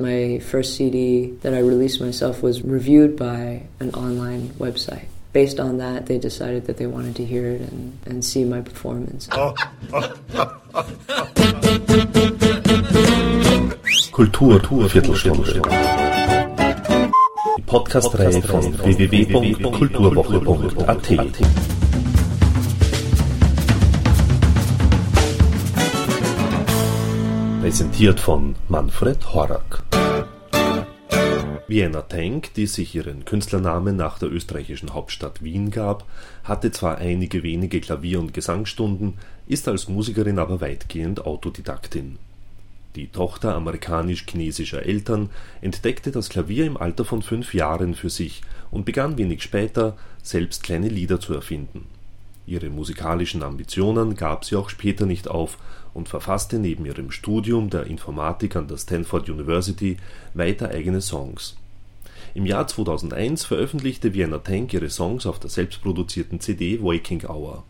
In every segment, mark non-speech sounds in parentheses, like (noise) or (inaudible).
My first CD that I released myself was reviewed by an online website. Based on that, they decided that they wanted to hear it and, and see my performance. Kultur, Viertelstunde. Die Podcast-Reihe von www.kulturwoche.at. Präsentiert von Manfred Horak. Vienna Tank, die sich ihren Künstlernamen nach der österreichischen Hauptstadt Wien gab, hatte zwar einige wenige Klavier- und Gesangsstunden, ist als Musikerin aber weitgehend Autodidaktin. Die Tochter amerikanisch-chinesischer Eltern entdeckte das Klavier im Alter von fünf Jahren für sich und begann wenig später, selbst kleine Lieder zu erfinden. Ihre musikalischen Ambitionen gab sie auch später nicht auf und verfasste neben ihrem Studium der Informatik an der Stanford University weiter eigene Songs. Im Jahr 2001 veröffentlichte Vienna Tank ihre Songs auf der selbstproduzierten CD Waking Hour.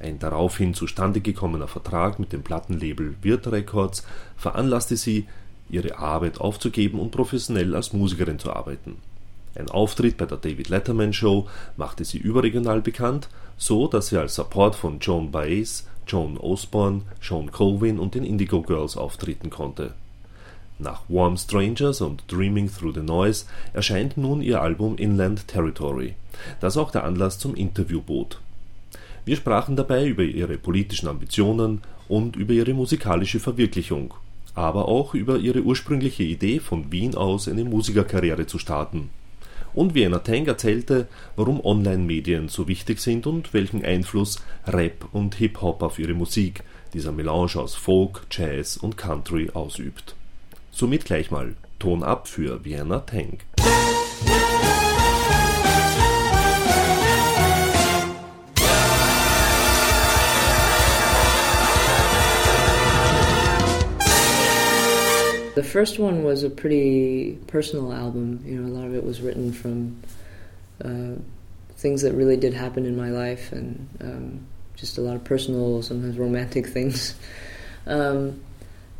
Ein daraufhin zustande gekommener Vertrag mit dem Plattenlabel Wirt Records veranlasste sie, ihre Arbeit aufzugeben und professionell als Musikerin zu arbeiten. Ein Auftritt bei der David Letterman Show machte sie überregional bekannt, so dass sie als Support von Joan Baez, Joan Osborne, Sean Colvin und den Indigo Girls auftreten konnte. Nach Warm Strangers und Dreaming Through the Noise erscheint nun ihr Album Inland Territory, das auch der Anlass zum Interview bot. Wir sprachen dabei über ihre politischen Ambitionen und über ihre musikalische Verwirklichung, aber auch über ihre ursprüngliche Idee, von Wien aus eine Musikerkarriere zu starten und Vienna Tang erzählte, warum Online-Medien so wichtig sind und welchen Einfluss Rap und Hip-Hop auf ihre Musik, dieser Melange aus Folk, Jazz und Country ausübt. Somit gleich mal Ton ab für Vienna Tang. The first one was a pretty personal album. You know, a lot of it was written from uh, things that really did happen in my life, and um, just a lot of personal, sometimes romantic (laughs) things. Um,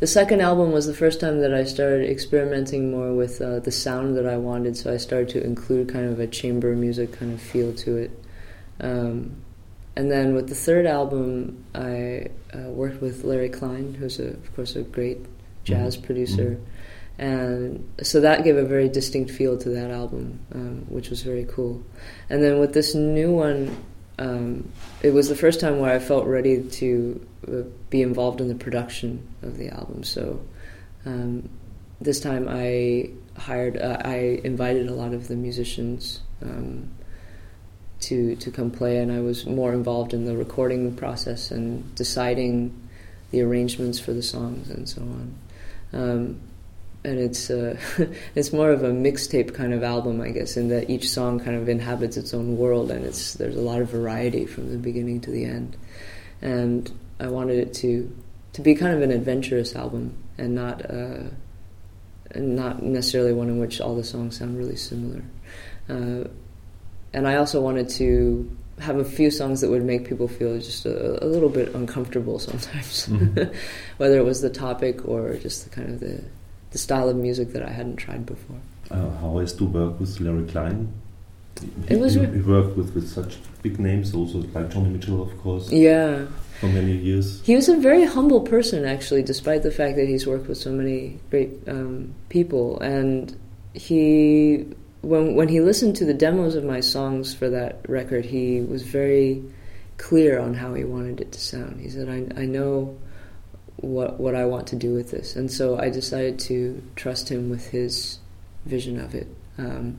the second album was the first time that I started experimenting more with uh, the sound that I wanted, so I started to include kind of a chamber music kind of feel to it. Um, and then with the third album, I uh, worked with Larry Klein, who's, a, of course, a great jazz mm-hmm. producer. Mm-hmm. And so that gave a very distinct feel to that album, um, which was very cool. And then with this new one, um, it was the first time where I felt ready to uh, be involved in the production of the album. So um, this time I hired, uh, I invited a lot of the musicians um, to to come play, and I was more involved in the recording process and deciding the arrangements for the songs and so on. Um, and it's uh, (laughs) it's more of a mixtape kind of album, I guess, in that each song kind of inhabits its own world, and it's there's a lot of variety from the beginning to the end. And I wanted it to to be kind of an adventurous album, and not uh, not necessarily one in which all the songs sound really similar. Uh, and I also wanted to have a few songs that would make people feel just a, a little bit uncomfortable sometimes, mm-hmm. (laughs) whether it was the topic or just the kind of the, the style of music that I hadn't tried before. Uh, how is to work with Larry Klein? He, it was. He worked with, with such big names, also like Joni Mitchell, of course. Yeah. For many years. He was a very humble person, actually, despite the fact that he's worked with so many great um, people, and he when when he listened to the demos of my songs for that record, he was very clear on how he wanted it to sound. He said, "I, I know what what I want to do with this," and so I decided to trust him with his vision of it. Um,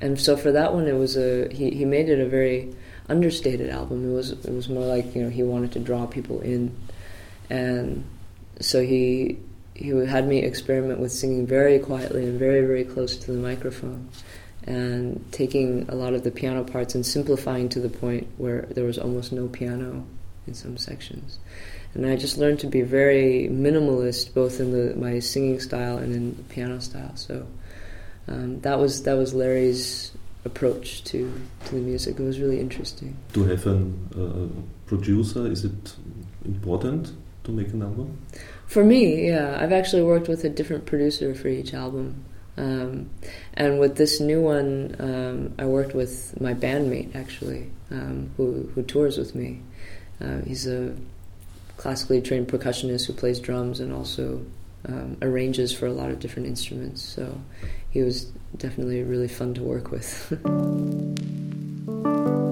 and so for that one, it was a he, he made it a very understated album. It was it was more like you know he wanted to draw people in, and so he he had me experiment with singing very quietly and very very close to the microphone and taking a lot of the piano parts and simplifying to the point where there was almost no piano in some sections. And i just learned to be very minimalist both in the, my singing style and in the piano style. So um, that was that was larry's approach to, to the music. It was really interesting. To have a uh, producer is it important to make an album For me, yeah, I've actually worked with a different producer for each album. Um, and with this new one, um, I worked with my bandmate actually, um, who who tours with me. Uh, he's a classically trained percussionist who plays drums and also um, arranges for a lot of different instruments. So he was definitely really fun to work with. (laughs)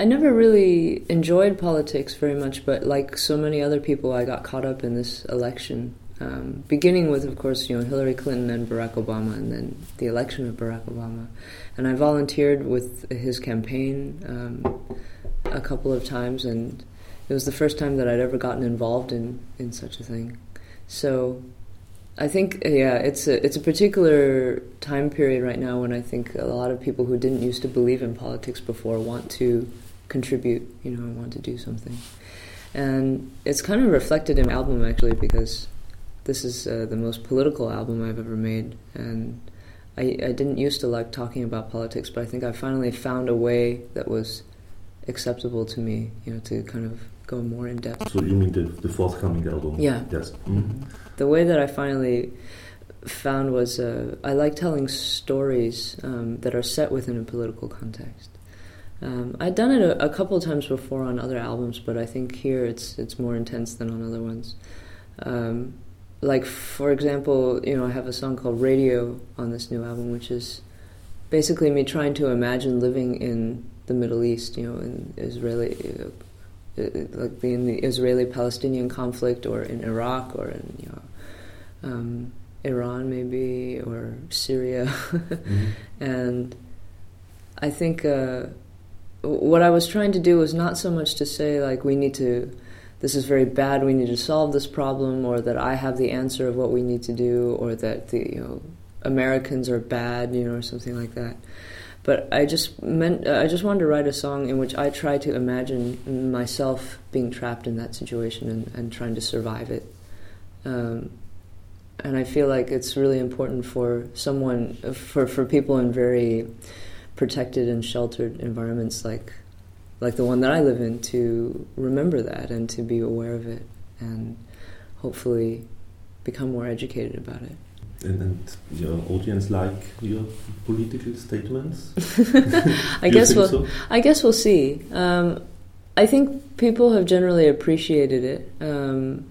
I never really enjoyed politics very much, but like so many other people, I got caught up in this election. Um, beginning with, of course, you know Hillary Clinton and Barack Obama, and then the election of Barack Obama. And I volunteered with his campaign um, a couple of times, and it was the first time that I'd ever gotten involved in, in such a thing. So I think yeah, it's a it's a particular time period right now when I think a lot of people who didn't used to believe in politics before want to contribute, you know, I want to do something. And it's kind of reflected in my album actually because this is uh, the most political album I've ever made. And I, I didn't used to like talking about politics, but I think I finally found a way that was acceptable to me, you know, to kind of go more in depth. So you mean the, the forthcoming album? Yeah. Yes. Mm-hmm. The way that I finally found was uh, I like telling stories um, that are set within a political context. Um, I'd done it a, a couple of times before on other albums, but I think here it's it's more intense than on other ones. Um, like for example, you know, I have a song called "Radio" on this new album, which is basically me trying to imagine living in the Middle East, you know, in Israeli, uh, uh like in the Israeli-Palestinian conflict, or in Iraq, or in you know, um, Iran maybe, or Syria, (laughs) mm-hmm. and I think. Uh, what I was trying to do was not so much to say like we need to this is very bad we need to solve this problem or that I have the answer of what we need to do or that the you know Americans are bad you know or something like that. But I just meant I just wanted to write a song in which I try to imagine myself being trapped in that situation and, and trying to survive it. Um, and I feel like it's really important for someone for for people in very protected and sheltered environments like like the one that I live in to remember that and to be aware of it and hopefully become more educated about it. And, and your audience like your political statements? (laughs) (laughs) I guess we'll so? I guess we'll see. Um, I think people have generally appreciated it. Um,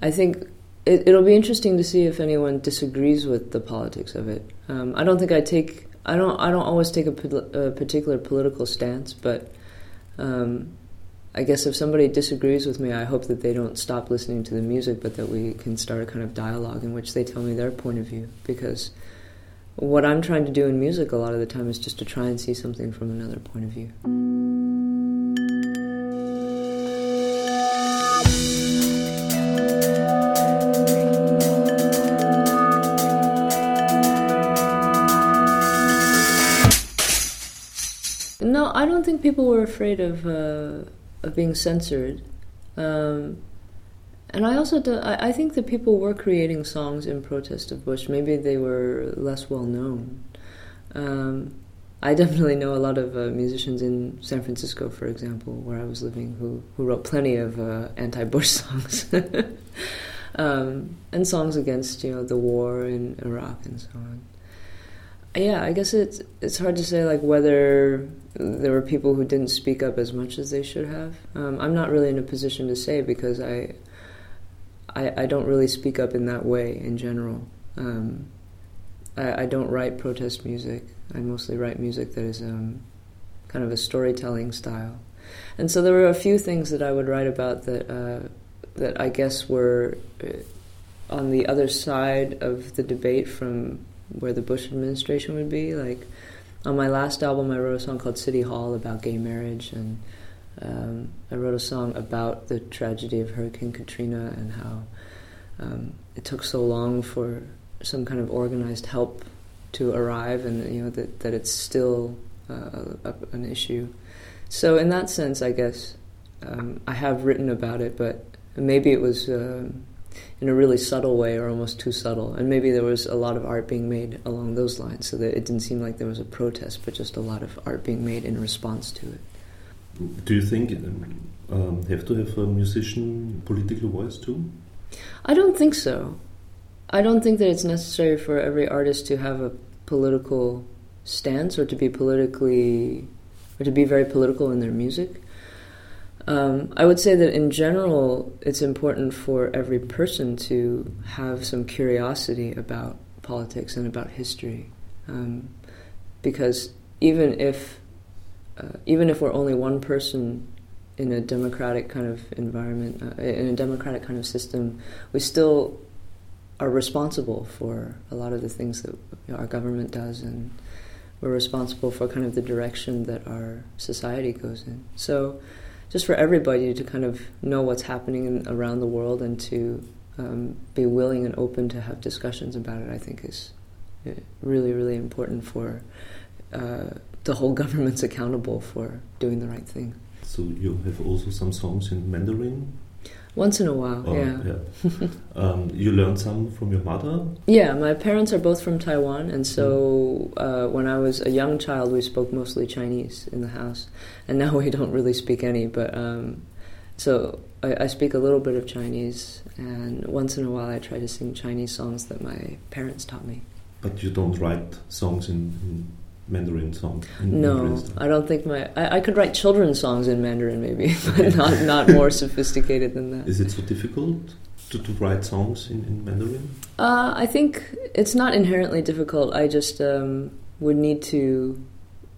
I think it, will be interesting to see if anyone disagrees with the politics of it. Um, I don't think I take I don't I don't always take a, a particular political stance, but um, I guess if somebody disagrees with me, I hope that they don't stop listening to the music, but that we can start a kind of dialogue in which they tell me their point of view. Because what I'm trying to do in music a lot of the time is just to try and see something from another point of view. Don't think people were afraid of uh, of being censored, um, and I also do, I, I, think that people were creating songs in protest of Bush. Maybe they were less well known. Um, I (laughs) definitely know a lot of uh, musicians in San Francisco, for example, where I was living, who who wrote plenty of uh, anti-Bush (laughs) songs. (laughs) um, and songs against you know the war in Iraq and so on yeah, I guess it's it's hard to say like whether there were people who didn't speak up as much as they should have. Um, I'm not really in a position to say because I, I, I don't really speak up in that way in general. Um, I, I, don't write protest music. I mostly write music that is um, kind of a storytelling style, and so there were a few things that I would write about that uh, that I guess were uh, on the other side of the debate from where the Bush administration would be. Like on my last album, I wrote a song called City Hall about gay marriage, and um, I wrote a song about the tragedy of Hurricane Katrina and how um, it took so long for some kind of organized help to arrive, and you know that that it's still uh, a, an issue. So in that sense, I guess um, I have written about it, but maybe it was. Uh, in a really subtle way or almost too subtle. And maybe there was a lot of art being made along those lines so that it didn't seem like there was a protest, but just a lot of art being made in response to it. Do you think um, have to have a musician political voice too? I don't think so. I don't think that it's necessary for every artist to have a political stance or to be politically or to be very political in their music. Um, I would say that in general, it's important for every person to have some curiosity about politics and about history, um, because even if uh, even if we're only one person in a democratic kind of environment, uh, in a democratic kind of system, we still are responsible for a lot of the things that our government does, and we're responsible for kind of the direction that our society goes in. So, just for everybody to kind of know what's happening in, around the world and to um, be willing and open to have discussions about it, I think is uh, really, really important for uh, the whole (laughs) government's accountable for doing the right thing. So you have also some songs in Mandarin once in a while, oh, yeah. yeah. (laughs) um, you learned some from your mother? Yeah, my parents are both from Taiwan, and so uh, when I was a young child, we spoke mostly Chinese in the house, and now (laughs) we don't really speak any. But um, so I, I, speak a little bit of Chinese, and once in a while, I try to sing Chinese songs that my parents taught me. But you don't write songs in, in Mandarin song? no, Mandarin I don't think my. I, I, could write children's songs in Mandarin, maybe, (laughs) but not not more (laughs) sophisticated than that. Is it so difficult to, to write songs in, in Mandarin? Uh, I think it's not inherently difficult. I just um, would need to.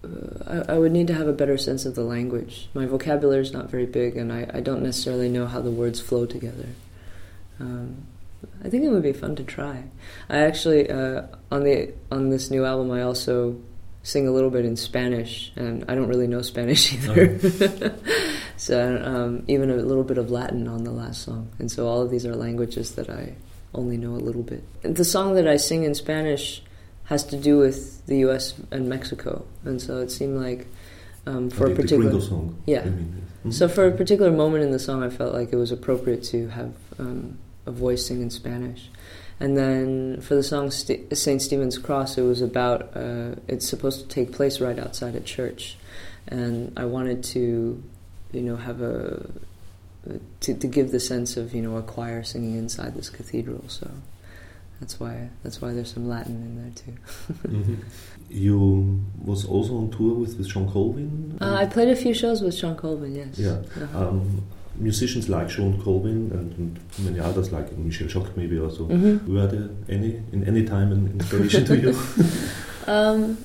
Uh, I, I, would need to have a better sense of the language. My vocabulary is not very big, and I, I don't necessarily know how the words flow together. Um, I think it would be fun to try. I actually uh, on the on this new album, I also sing a little bit in Spanish, and I don't really know Spanish (laughs) either. Oh. (laughs) so um, even a little bit of Latin on the last song, and so all of these are languages that I only know a little bit. The song that I sing in Spanish has to do with the U.S. and Mexico, and so it seemed like um, for a particular song, yeah. Mm-hmm. So for a particular moment in the song, I felt like it was appropriate to have um, a voice sing in Spanish. And then for the song St- St. Stephen's Cross, it was about, uh, it's supposed to take place right outside a church. And I wanted to, you know, have a, to, to give the sense of, you know, a choir singing inside this cathedral. So that's why, that's why there's some Latin in there too. (laughs) mm-hmm. You was also on tour with, with Shawn Colvin? Uh, I played a few shows with Shawn Colvin, yes. Yeah. Uh-huh. Um, musicians like Shawn Colvin and, and, many others like Michelle Shocked maybe also. Mm-hmm. Were there any in any time an inspiration to you? (laughs) Um,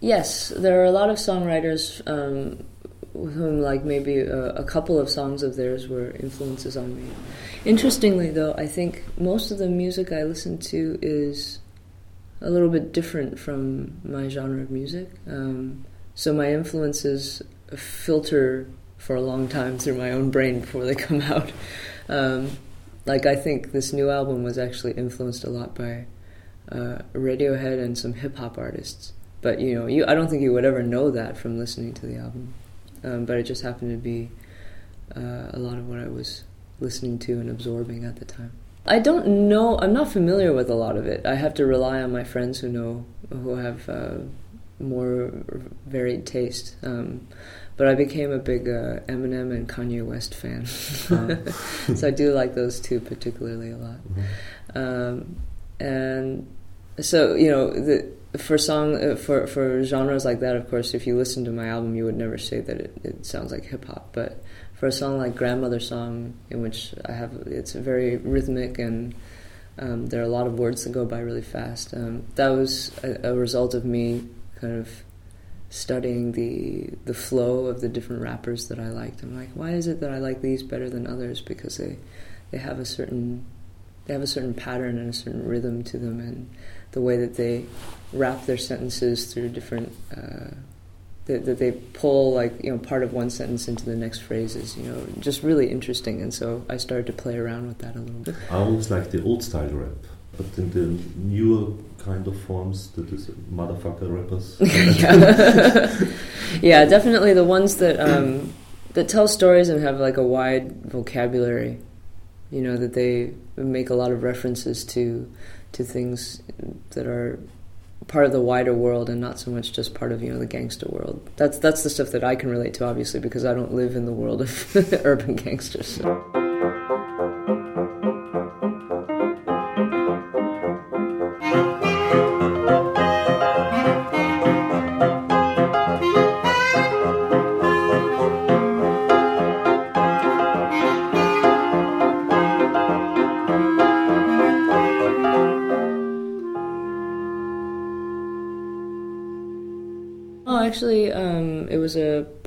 yes, there are a lot of songwriters um, with whom like maybe a, a, couple of songs of theirs were influences on me. Interestingly, though, I think most of the music I listen to is a little bit different from my genre of music. Um, so my influences filter for a long time through my own brain before they (laughs) come out. Um, like I think this new album was actually influenced a lot by uh, Radiohead and some hip hop artists. But you know, you I don't think you would ever know that from listening to the album. Um, but it just happened to be uh, a lot of what I was listening to and absorbing at the time. I don't know. I'm not familiar with a lot of it. I have to rely on my friends who know, who have uh, more varied taste. Um, but I became a big uh, Eminem and Kanye West fan, uh-huh. (laughs) so I do like those two particularly a lot. Mm-hmm. Um, and so you know, the, for song uh, for for genres like that, of course, if you listen to my album, you would never say that it, it sounds like hip hop. But for a song like Grandmother Song, in which I have it's very rhythmic and um, there are a lot of words that go by really fast. Um, that was a, a result of me kind of studying the the flow of the different rappers that I liked. I'm like, why is it that I like these better than others? Because they they have a certain they have a certain pattern and a certain rhythm to them, and the way that they wrap their sentences through different. Uh, that, that, they pull like you know part of one sentence into the next phrase is you know just really interesting and so I started to play around with that a little bit. I always like the old style rap, but in the newer kind of forms that is motherfucker rappers. yeah. (laughs) yeah, definitely the ones that um, that tell stories and have like a wide vocabulary. you know that they make a lot of references to to things that are part of the wider world and not so much just part of you know the gangster world. That's that's the stuff that I can relate to, obviously, because I don't live in the world of (laughs) urban gangsters. So.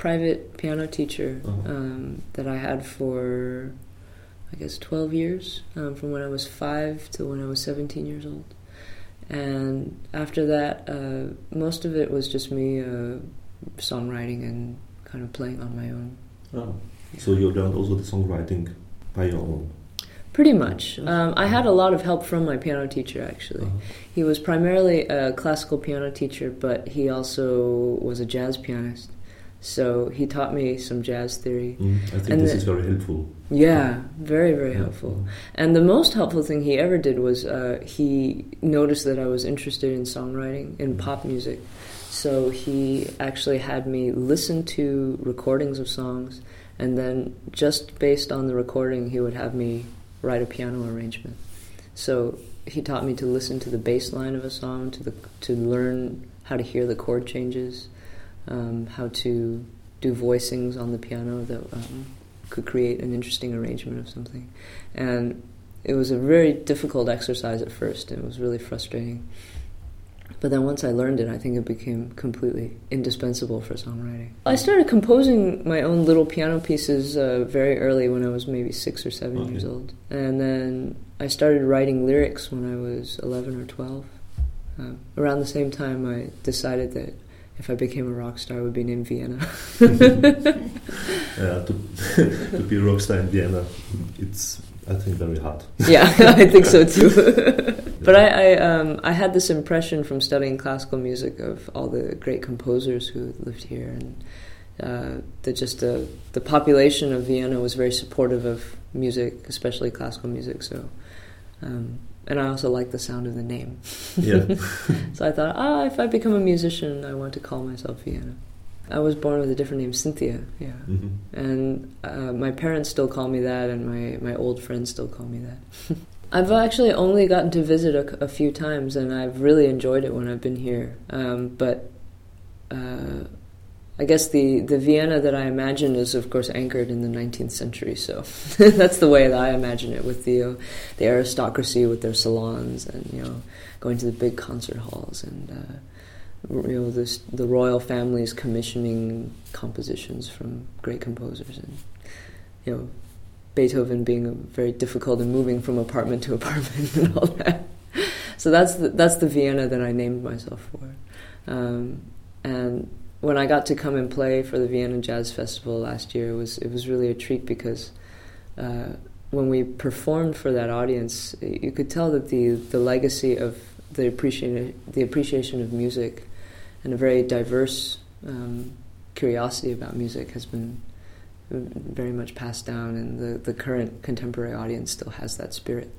Private piano teacher uh-huh. um, that I had for, I guess, 12 years, um, from when I was five to when I was 17 years old. And after that, uh, most of it was just me uh, songwriting and kind of playing on my own. Oh. So you learned also the songwriting by your own? Pretty much. Um, I had a lot of help from my piano teacher, actually. Uh-huh. He was primarily a classical piano teacher, but he also was a jazz pianist. So he taught me some jazz theory. Mm, I think and this the, is very helpful. Yeah, very, very yeah. helpful. And the most helpful thing he ever did was uh, he noticed that I was interested in songwriting, in mm. pop music. So he actually had me listen to recordings of songs, and then just based on the recording, he would have me write a piano arrangement. So he taught me to listen to the bass line of a song, to the to learn how to hear the chord changes, um, how to do voicings on the piano that um, could create an interesting arrangement of something. And it was a very difficult exercise at first. It was really frustrating. But then once I learned it, I think it became completely indispensable for songwriting. I started composing my own little piano pieces uh, very early when I was maybe six or seven okay. years old. And then I started writing lyrics when I was 11 or 12. Uh, around the same time, I decided that if I became a rock star, I would be named Vienna. yeah, to, (laughs) to be a rock star in Vienna, it's I think very hard. yeah, (laughs) I think so too. (laughs) but I I, um, I, had this impression from studying classical music of all the great composers who lived here, and uh, that just the the population of Vienna was very supportive of music, especially classical music. So. Um, and I also like the sound of the name. Yeah. (laughs) so I thought, ah, if I become a musician, I want to call myself Vienna. I was born with a different name, Cynthia. Yeah, mm-hmm. and uh, my parents still call me that, and my my old friends still call me that. (laughs) I've actually only gotten to visit a, a, few times, and I've really enjoyed it when I've been here. Um, but uh, I guess the, the Vienna that I imagine is, of course, anchored in the 19th century. So (laughs) that's the way that I imagine it, with the uh, the aristocracy, with their salons, and you know, going to the big concert halls and. Uh, you know this, the royal families commissioning compositions from great composers and you know Beethoven being very difficult and moving from apartment to (laughs) apartment and all that. So that's the, that's the Vienna that I named myself for. Um, and when I got to come and play for the Vienna Jazz Festival last year, it was it was really a treat because uh, when we performed for that audience, you could tell that the the legacy of the appreciation the appreciation of music and a very diverse um, curiosity about music has been very much passed down, and the, the current contemporary audience still has that spirit.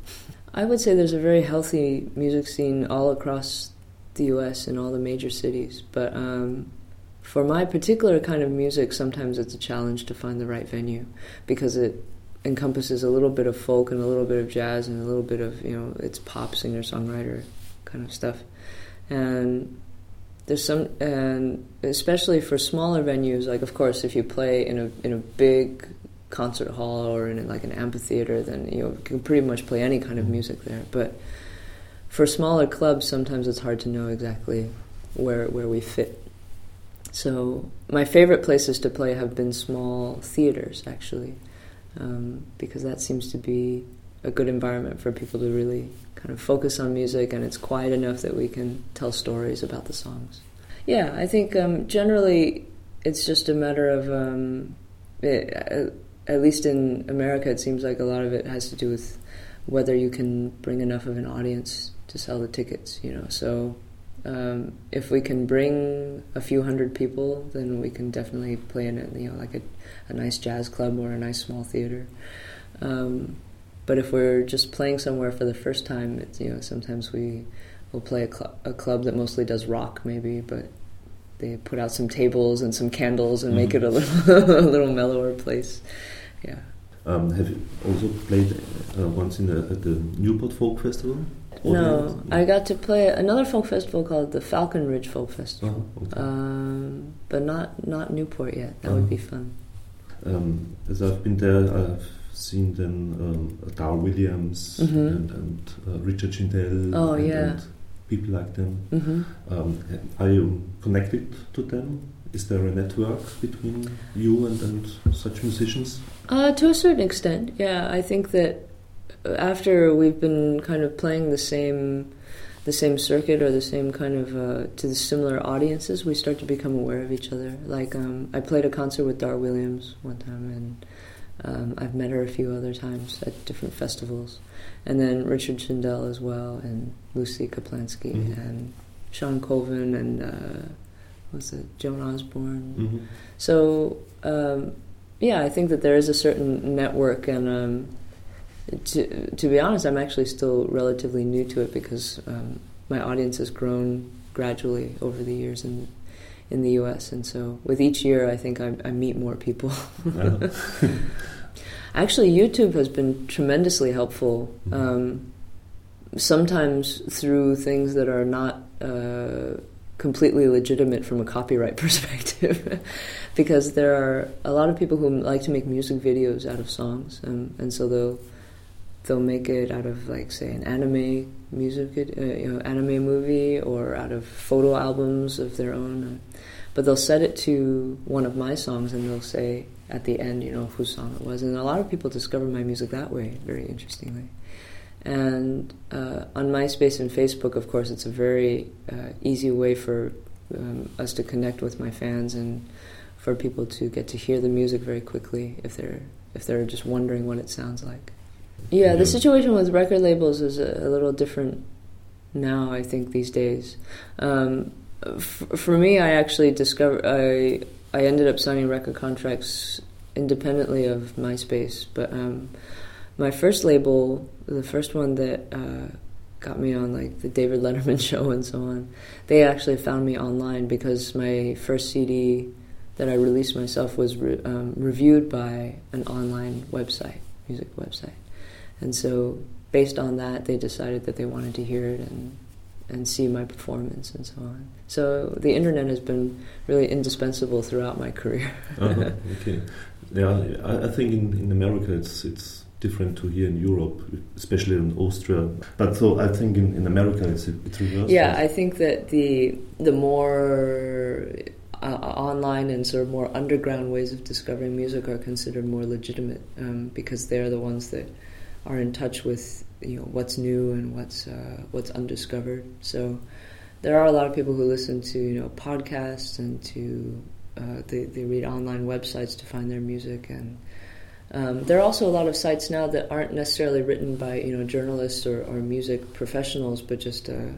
I would say there's a very healthy music scene all across the U.S. in all the major cities, but um, for my particular kind of music, sometimes it's a challenge to find the right venue because it encompasses a little bit of folk and a little bit of jazz and a little bit of you know it's pop singer songwriter kind of stuff, and there's some, and especially for smaller venues, like of course, if you play in a in a big concert hall or in like an amphitheater, then you, know, you can pretty much play any kind of music there. But for smaller clubs, sometimes it's hard to know exactly where where we fit. So my favorite places to play have been small theaters, actually, um, because that seems to be a good environment for people to really kind of focus on music and it's quiet enough that we can tell stories about the songs. Yeah, I think um, generally it's just a matter of, um, it, uh, at least in America, it seems like a lot of it has to do with whether you can bring enough of an audience to sell the tickets, you know. So um, if we can bring a few hundred people, then we can definitely play in it, you know, like a, a nice jazz club or a nice small theater. Um, But if we're just playing somewhere for the first time, it's, you know, sometimes we will play a, cl- a club that mostly does rock, maybe, but they put out some tables and some candles and mm-hmm. make it a little, (laughs) a little mellower place. Yeah. Um, have you also played uh, once in the, at the Newport Folk Festival? No, I got to play another folk festival called the Falcon Ridge Folk Festival, oh, okay. um, but not not Newport yet. That would be uh-huh. fun. Um, as I've been there, I've seen then um, Dar Williams mm-hmm. and, and uh, Richard Shindell. Oh and, yeah. And people like them. Mm-hmm. Um, are you connected to them? Is there a network between you and, and such musicians? Uh, to a certain extent, yeah. I think that after we've been kind of playing the same the same circuit or the same kind of uh, to the similar audiences, we start to become aware of each other. Like um, I played a concert with Dar Williams one time, and um, I've met her a few other times at different festivals, and then Richard Shindell as well, and Lucy Kaplansky, mm-hmm. and Shawn Colvin, and uh, what's it, Joan Osborne. Mm-hmm. So um, yeah, I think that there is a certain network and um, to to be honest, I'm actually still relatively new to it because um, my audience has grown gradually over the years in in the U.S. And so with each year, I think I, I meet more people. (laughs) actually, YouTube has been tremendously helpful. Mm-hmm. Um, sometimes through things that are not. Uh, completely legitimate from a copyright (laughs) perspective (laughs) because there are a lot of people who like to make music videos out of songs um, and so they'll they'll make it out of like say an anime music uh, you know anime movie or out of photo albums of their own but they'll set it to one of my songs and they'll say at the end you know whose song it was. And a lot of people discover my music that way very interestingly. And uh, on MySpace and Facebook of course it's a very uh, easy way for um, us to connect with my fans and for people to get to hear the music very quickly if they're if they're just wondering what it sounds like yeah, the situation with record labels is a, a little different now. I think these days. Um, f- for me, I actually discovered I I ended up signing record contracts independently of MySpace, but um, my first label, the first one that uh, got me on like the David Letterman (laughs) show and so on, they actually found me online because my first CD that I released myself was re- um, reviewed by an online website, music website. And so, based on that, they decided that they wanted to hear it and and see my performance and so on. So the internet has been really indispensable throughout my career. (laughs) uh-huh, okay, yeah, I, I, think in, in America it's it's different to here in Europe, especially in Austria. But so I think in, in America it's it's reversed. Yeah, I think that the the more uh, online and sort of more underground ways of discovering music are considered more legitimate um, because they're the ones that are in touch with you know what's new and what's uh, what's undiscovered. So there are a lot of people who listen to you know podcasts and to uh, they they read online websites to find their music and. Um, there are also a lot of sites now that aren't necessarily written by you know journalists or, or music professionals, but just uh,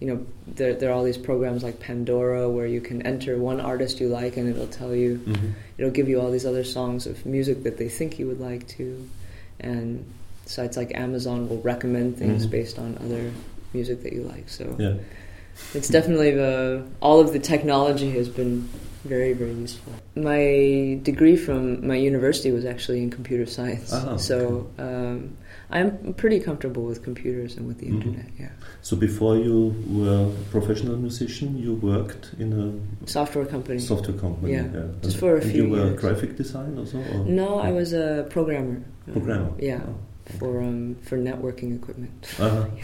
you know there, there are all these programs like Pandora where you can enter one artist you like and it'll tell you mm-hmm. it'll give you all these other songs of music that they think you would like to, and sites like Amazon will recommend things mm-hmm. based on other music that you like. So yeah. it's definitely the all of the technology has been very very useful. My degree from my university was actually in computer science, oh, so um, I'm pretty comfortable with computers and with the mm-hmm. internet. Yeah. So before you were a professional musician, you worked in a software company. Software company. Yeah, yeah. just and, for a few. You were years. a graphic designer also. Or? No, I was a programmer. Programmer. Yeah. Oh for um, for networking equipment. Uh-huh. (laughs)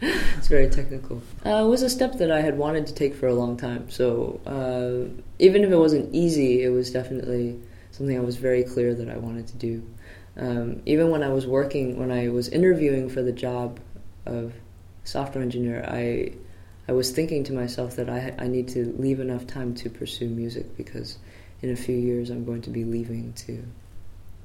yeah. it's very technical. Uh, it was a step that I had wanted to take for a long time. So uh, even if it wasn't easy, it was definitely something I was very clear that I wanted to do. Um, even when I was working, when I was interviewing for the job of software engineer, I I was thinking to myself that I I need to leave enough time to pursue music because in a few years I'm going to be leaving to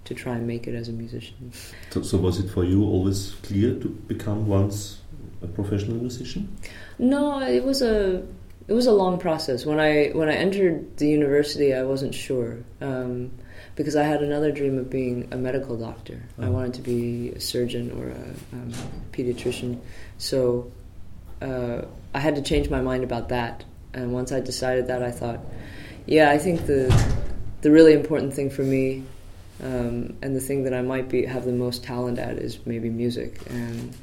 to try and make it as a musician. So, so, was it for you always clear to become once a professional musician? No, it was a it was a long process. When I when I entered the university, I wasn't sure um, because I had another dream of being a medical doctor. I Uh-huh. wanted to be a surgeon or a um, pediatrician. So uh, I had to change my mind about that. And once I decided that, I thought, yeah, I think the the really important thing for me um, and the thing that I might be have the most talent at is maybe music. And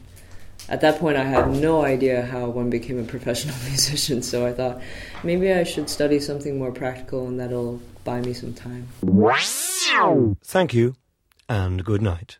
at that point, I had no idea how one became a (laughs) professional musician. So I thought maybe I should study something more practical, and that'll buy me some time. Thank you, and good night.